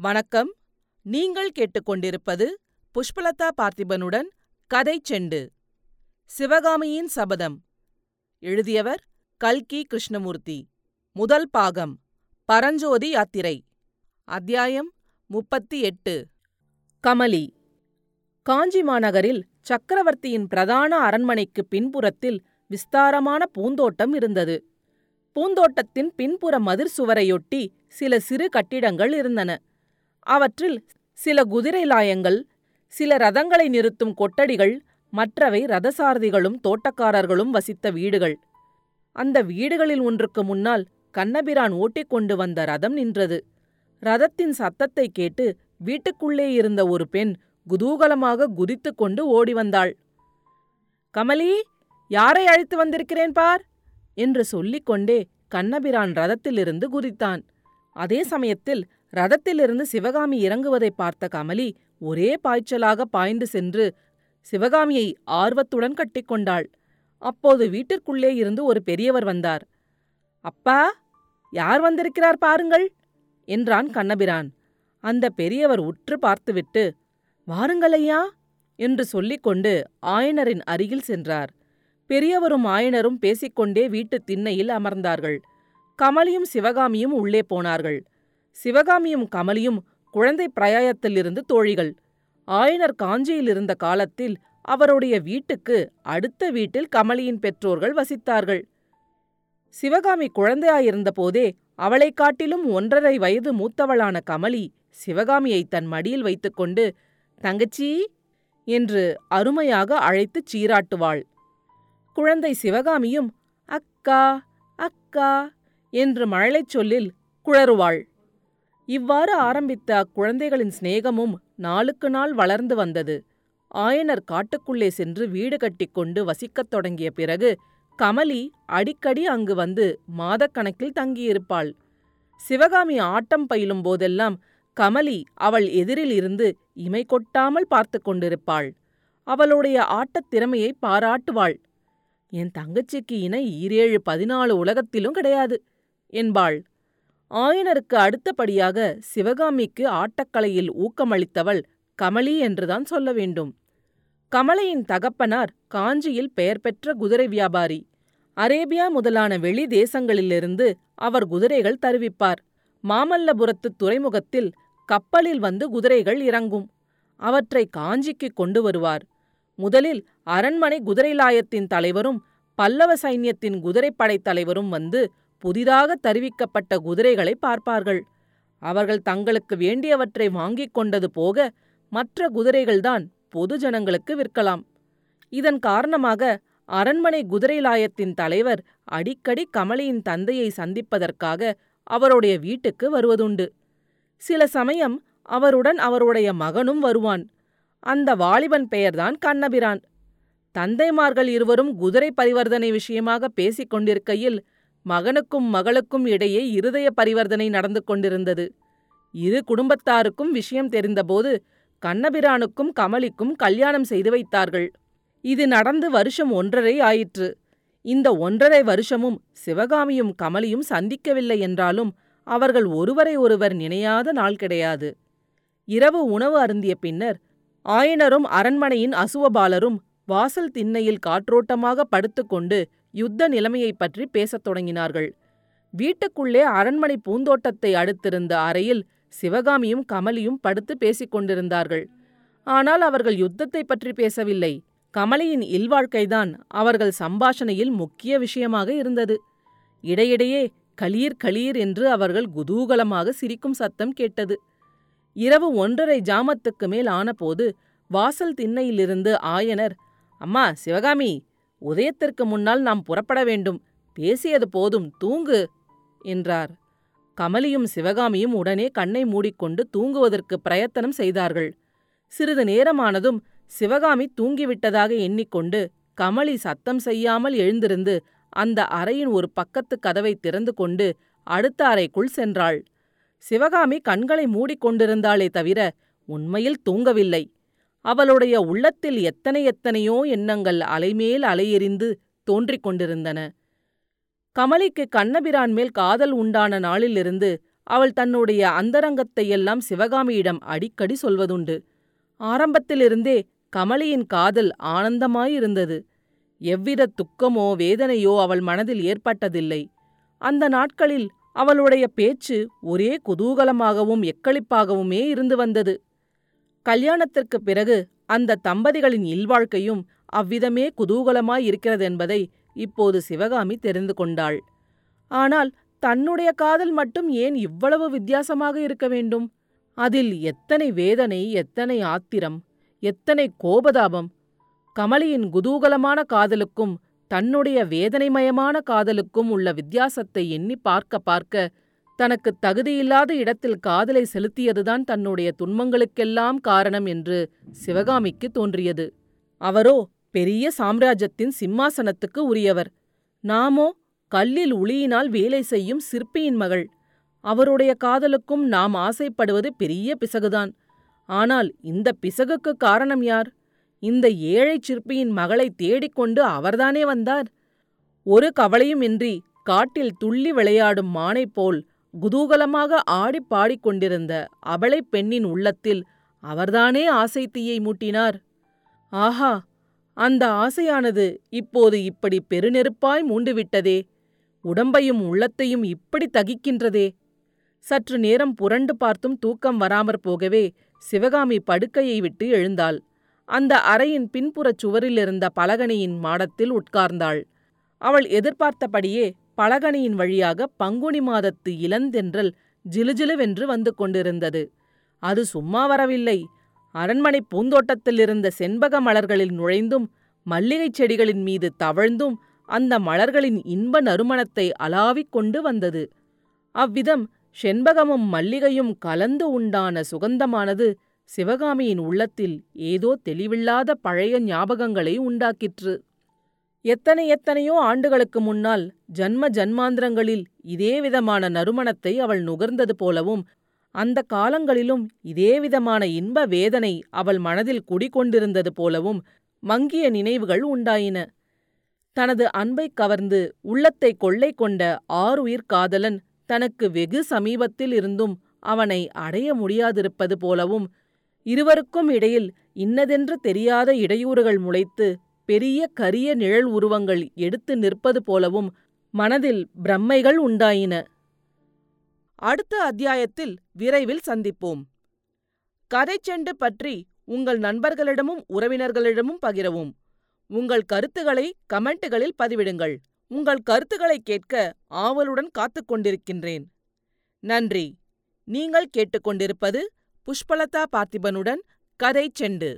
வணக்கம். நீங்கள் கேட்டுக்கொண்டிருப்பது புஷ்பலதா பார்த்திபனுடன் கதை செண்டு. சிவகாமியின் சபதம். எழுதியவர் கல்கி கிருஷ்ணமூர்த்தி. முதல் பாகம். பரஞ்சோதி யாத்திரை. அத்தியாயம் முப்பத்தி எட்டு கமலி. காஞ்சி மாநகரில் சக்கரவர்த்தியின் பிரதான அரண்மனைக்கு பின்புறத்தில் விஸ்தாரமான பூந்தோட்டம் இருந்தது. பூந்தோட்டத்தின் பின்புற மதிர் சுவரையொட்டி சில சிறு கட்டிடங்கள் இருந்தன. அவற்றில் சில குதிரை லாயங்கள் சில ரதங்களை நிறுத்தும் கொட்டடிகள் மற்றவை ரதசாரதிகளும் தோட்டக்காரர்களும் வசித்த வீடுகள். அந்த வீடுகளில் ஒன்றுக்கு முன்னால் கண்ணபிரான் ஓட்டிக்கொண்டு வந்த ரதம் நின்றது. ரதத்தின் சத்தத்தை கேட்டு வீட்டுக்குள்ளே இருந்த ஒரு பெண் குதூகலமாக குதித்துக் கொண்டு ஓடி வந்தாள். கமலி யாரை அழைத்து வந்திருக்கிறேன் பார்? என்று சொல்லிக்கொண்டே கண்ணபிரான் ரதத்திலிருந்து குதித்தான். அதே சமயத்தில் ரதத்திலிருந்து சிவகாமி இறங்குவதை பார்த்த கமலி ஒரே பாய்ச்சலாக பாய்ந்து சென்று சிவகாமியை ஆர்வத்துடன் கட்டிக்கொண்டாள் அப்போது வீட்டிற்குள்ளே இருந்து ஒரு பெரியவர் வந்தார். அப்பா யார் வந்திருக்கிறார் பாருங்கள் என்றான் கண்ணபிரான். அந்த பெரியவர் உற்று பார்த்துவிட்டு வாருங்கள் ஐயா என்று சொல்லிக்கொண்டு ஆயனரின் அருகில் சென்றார். பெரியவரும் ஆயனரும் பேசிக்கொண்டே வீட்டுத் திண்ணையில் அமர்ந்தார்கள். கமலியும் சிவகாமியும் உள்ளே போனார்கள். சிவகாமியும் கமலியும் குழந்தை பிரயாயத்திலிருந்து தோழிகள். ஆயனர் காஞ்சியில் இருந்த காலத்தில் அவருடைய வீட்டுக்கு அடுத்த வீட்டில் கமலியின் பெற்றோர்கள் வசித்தார்கள். சிவகாமி குழந்தையாயிருந்த போதே அவளைக் காட்டிலும் ஒன்றரை வயது மூத்தவளான கமலி சிவகாமியை தன் மடியில் வைத்துக்கொண்டு தங்கச்சி! என்று அருமையாக அழைத்துச் சீராட்டுவாள். குழந்தை சிவகாமியும் அக்கா அக்கா! என்று மழலைச் சொல்லில் குழறுவாள். இவ்வாறு ஆரம்பித்த அக்குழந்தைகளின் சிநேகமும் நாளுக்கு நாள் வளர்ந்து வந்தது. ஆயனர் காட்டுக்குள்ளே சென்று வீடு கட்டிக்கொண்டு வசிக்கத் தொடங்கிய பிறகு கமலி அடிக்கடி அங்கு வந்து மாதக்கணக்கில் தங்கியிருப்பாள். சிவகாமி ஆட்டம் பயிலும் போதெல்லாம் கமலி அவள் எதிரில் இருந்து இமை கொட்டாமல் பார்த்து கொண்டிருப்பாள். அவளுடைய ஆட்டத் திறமையை பாராட்டுவாள். என் தங்கச்சிக்கு இணை ஈரேழு பதினாலு உலகத்திலும் கிடையாது என்பாள். ஆயனருக்கு அடுத்தபடியாக சிவகாமிக்கு ஆட்டக்கலையில் ஊக்கமளித்தவள் கமலி என்றுதான் சொல்ல வேண்டும். கமலையின் தகப்பனார் காஞ்சியில் பெயர் பெற்ற குதிரை வியாபாரி. அரேபியா முதலான வெளி தேசங்களிலிருந்து அவர் குதிரைகள் தருவிப்பார். மாமல்லபுரத்து துறைமுகத்தில் கப்பலில் வந்து குதிரைகள் இறங்கும். அவற்றை காஞ்சிக்கு கொண்டு வருவார். முதலில் அரண்மனை குதிரைலாயத்தின் தலைவரும் பல்லவ சைன்யத்தின் குதிரைப்படைத் தலைவரும் வந்து புதிதாக தருவிக்கப்பட்ட குதிரைகளை பார்ப்பார்கள். அவர்கள் தங்களுக்கு வேண்டியவற்றை வாங்கிக் கொண்டது போக மற்ற குதிரைகள்தான் பொது ஜனங்களுக்கு விற்கலாம். இதன் காரணமாக அரண்மனை குதிரைலாயத்தின் தலைவர் அடிக்கடி கமலியின் தந்தையை சந்திப்பதற்காக அவருடைய வீட்டுக்கு வருவதுண்டு. சில சமயம் அவருடன் அவருடைய மகனும் வருவான். அந்த வாலிபன் பெயர்தான் கண்ணபிரான். தந்தைமார்கள் இருவரும் குதிரை பரிவர்த்தனை விஷயமாக பேசிக் கொண்டிருக்கையில் மகனுக்கும் மகளுக்கும் இடையே இருதய பரிவர்த்தனை நடந்து கொண்டிருந்தது. இரு குடும்பத்தாருக்கும் விஷயம் தெரிந்தபோது கண்ணபிரானுக்கும் கமலிக்கும் கல்யாணம் செய்து வைத்தார்கள். இது நடந்து வருஷம் ஒன்றரை ஆயிற்று. இந்த ஒன்றரை வருஷமும் சிவகாமியும் கமலியும் சந்திக்கவில்லை என்றாலும் அவர்கள் ஒருவரை ஒருவர் நினையாத நாள் கிடையாது. இரவு உணவு அருந்திய பின்னர் ஆயனரும் அரண்மனையின் அசுவபாலரும் வாசல் திண்ணையில் காற்றோட்டமாக படுத்துக்கொண்டு யுத்த நிலைமையைப் பற்றி பேசத் தொடங்கினார்கள். வீட்டுக்குள்ளே அரண்மனை பூந்தோட்டத்தை அடுத்திருந்த அறையில் சிவகாமியும் கமலியும் படுத்து பேசிக் கொண்டிருந்தார்கள். ஆனால் அவர்கள் யுத்தத்தை பற்றி பேசவில்லை. கமலியின் இல்வாழ்க்கைதான் அவர்கள் சம்பாஷணையில் முக்கிய விஷயமாக இருந்தது. இடையிடையே களீர் களீர் என்று அவர்கள் குதூகலமாக சிரிக்கும் சத்தம் கேட்டது. இரவு ஒன்றரை ஜாமத்துக்கு மேல் ஆனபோது வாசல் திண்ணையிலிருந்து ஆயனர் அம்மா சிவகாமி உதயத்திற்கு முன்னால் நாம் புறப்பட வேண்டும். பேசியது போதும் தூங்கு என்றார். கமலியும் சிவகாமியும் உடனே கண்ணை மூடிக்கொண்டு தூங்குவதற்கு பிரயத்தனம் செய்தார்கள். சிறிது நேரமானதும் சிவகாமி தூங்கிவிட்டதாக எண்ணிக்கொண்டு கமலி சத்தம் செய்யாமல் எழுந்திருந்து அந்த அறையின் ஒரு பக்கத்து கதவை திறந்து கொண்டு அடுத்த அறைக்குள் சென்றாள். சிவகாமி கண்களை மூடிக்கொண்டிருந்தாளே தவிர உண்மையில் தூங்கவில்லை. அவளுடைய உள்ளத்தில் எத்தனை எத்தனையோ எண்ணங்கள் அலைமேல் அலையெறிந்து தோன்றிக் கொண்டிருந்தன. கமலிக்கு கண்ணபிரான் மேல் காதல் உண்டான நாளிலிருந்து அவள் தன்னுடைய அந்தரங்கத்தையெல்லாம் சிவகாமியிடம் அடிக்கடி சொல்வதுண்டு. ஆரம்பத்திலிருந்தே கமலியின் காதல் ஆனந்தமாயிருந்தது. எவ்வித துக்கமோ வேதனையோ அவள் மனதில் ஏற்பட்டதில்லை. அந்த நாட்களில் அவளுடைய பேச்சு ஒரே குதூகலமாகவும் எக்களிப்பாகவுமே இருந்து வந்தது. கல்யாணத்திற்குப் பிறகு அந்த தம்பதிகளின் இல்வாழ்க்கையும் அவ்விதமே குதூகலமாயிருக்கிறதென்பதை இப்போது சிவகாமி தெரிந்து கொண்டாள். ஆனால் தன்னுடைய காதல் மட்டும் ஏன் இவ்வளவு வித்தியாசமாக இருக்க வேண்டும்? அதில் எத்தனை வேதனை எத்தனை ஆத்திரம் எத்தனை கோபதாபம்! கமலியின் குதூகலமான காதலுக்கும் தன்னுடைய வேதனைமயமான காதலுக்கும் உள்ள வித்தியாசத்தை எண்ணி பார்க்க பார்க்க தனக்குத் தகுதியில்லாத இடத்தில் காதலை செலுத்தியதுதான் தன்னுடைய துன்பங்களுக்கெல்லாம் காரணம் என்று சிவகாமிக்கு தோன்றியது. அவரோ பெரிய சாம்ராஜ்யத்தின் சிம்மாசனத்துக்கு உரியவர். நாமோ கல்லில் உளியினால் வேலை செய்யும் சிற்பியின் மகள். அவருடைய காதலுக்கும் நாம் ஆசைப்படுவது பெரிய பிசகுதான். ஆனால் இந்த பிசகுக்கு காரணம் யார்? இந்த ஏழைச் சிற்பியின் மகளை தேடிக்கொண்டு அவர்தானே வந்தார்? ஒரு கவலையுமின்றி காட்டில் துள்ளி விளையாடும் மானைப் போல் குதூகலமாக ஆடிப் பாடிக்கொண்டிருந்த அபலைப் பெண்ணின் உள்ளத்தில் அவர்தானே ஆசை தீயை மூட்டினார்? ஆஹா அந்த ஆசையானது இப்போது இப்படி பெருநெருப்பாய் மூண்டுவிட்டதே. உடம்பையும் உள்ளத்தையும் இப்படி தகிக்கின்றதே. சற்று நேரம் புரண்டு பார்த்தும் தூக்கம் வராமற் போகவே சிவகாமி படுக்கையை விட்டு எழுந்தாள். அந்த அறையின் பின்புறச் சுவரிலிருந்த பலகணியின் மாடத்தில் உட்கார்ந்தாள். அவள் எதிர்பார்த்தபடியே பலகணியின் வழியாக பங்குனி மாதத்து இளந்தென்றல் ஜிலுஜிலுவென்று வந்து கொண்டிருந்தது. அது சும்மா வரவில்லை. அரண்மனைப் பூந்தோட்டத்திலிருந்த செண்பக மலர்களில் நுழைந்தும் மல்லிகைச் செடிகளின் மீது தவழ்ந்தும் அந்த மலர்களின் இன்ப நறுமணத்தை அலாவிக் கொண்டு வந்தது. அவ்விதம் செண்பகமும் மல்லிகையும் கலந்து உண்டான சுகந்தமானது சிவகாமியின் உள்ளத்தில் ஏதோ தெளிவில்லாத பழைய ஞாபகங்களை உண்டாக்கிற்று. எத்தனை எத்தனையோ ஆண்டுகளுக்கு முன்னால் ஜன்ம ஜன்மாந்திரங்களில் இதேவிதமான நறுமணத்தை அவள் நுகர்ந்தது போலவும் அந்த காலங்களிலும் இதேவிதமான இன்ப வேதனை அவள் மனதில் குடிகொண்டிருந்தது போலவும் மங்கிய நினைவுகள் உண்டாயின. தனது அன்பைக் கவர்ந்து உள்ளத்தை கொள்ளை கொண்ட ஆறுயிர் காதலன் தனக்கு வெகு சமீபத்தில் இருந்தும் அவனை அடைய முடியாதிருப்பது போலவும் இருவருக்கும் இடையில் இன்னதென்று தெரியாத இடையூறுகள் முளைத்து பெரிய கரிய நிழல் உருவங்கள் எடுத்து நிற்பது போலவும் மனதில் பிரம்மைகள் உண்டாயின. அடுத்த அத்தியாயத்தில் விரைவில் சந்திப்போம். கதைச்செண்டு பற்றி உங்கள் நண்பர்களிடமும் உறவினர்களிடமும் பகிரவும். உங்கள் கருத்துக்களை கமெண்ட்டுகளில் பதிவிடுங்கள். உங்கள் கருத்துக்களை கேட்க ஆவலுடன் காத்துக் கொண்டிருக்கின்றேன். நன்றி. நீங்கள் கேட்டுக்கொண்டிருப்பது புஷ்பலதா பார்த்திபனுடன் கதை செண்டு.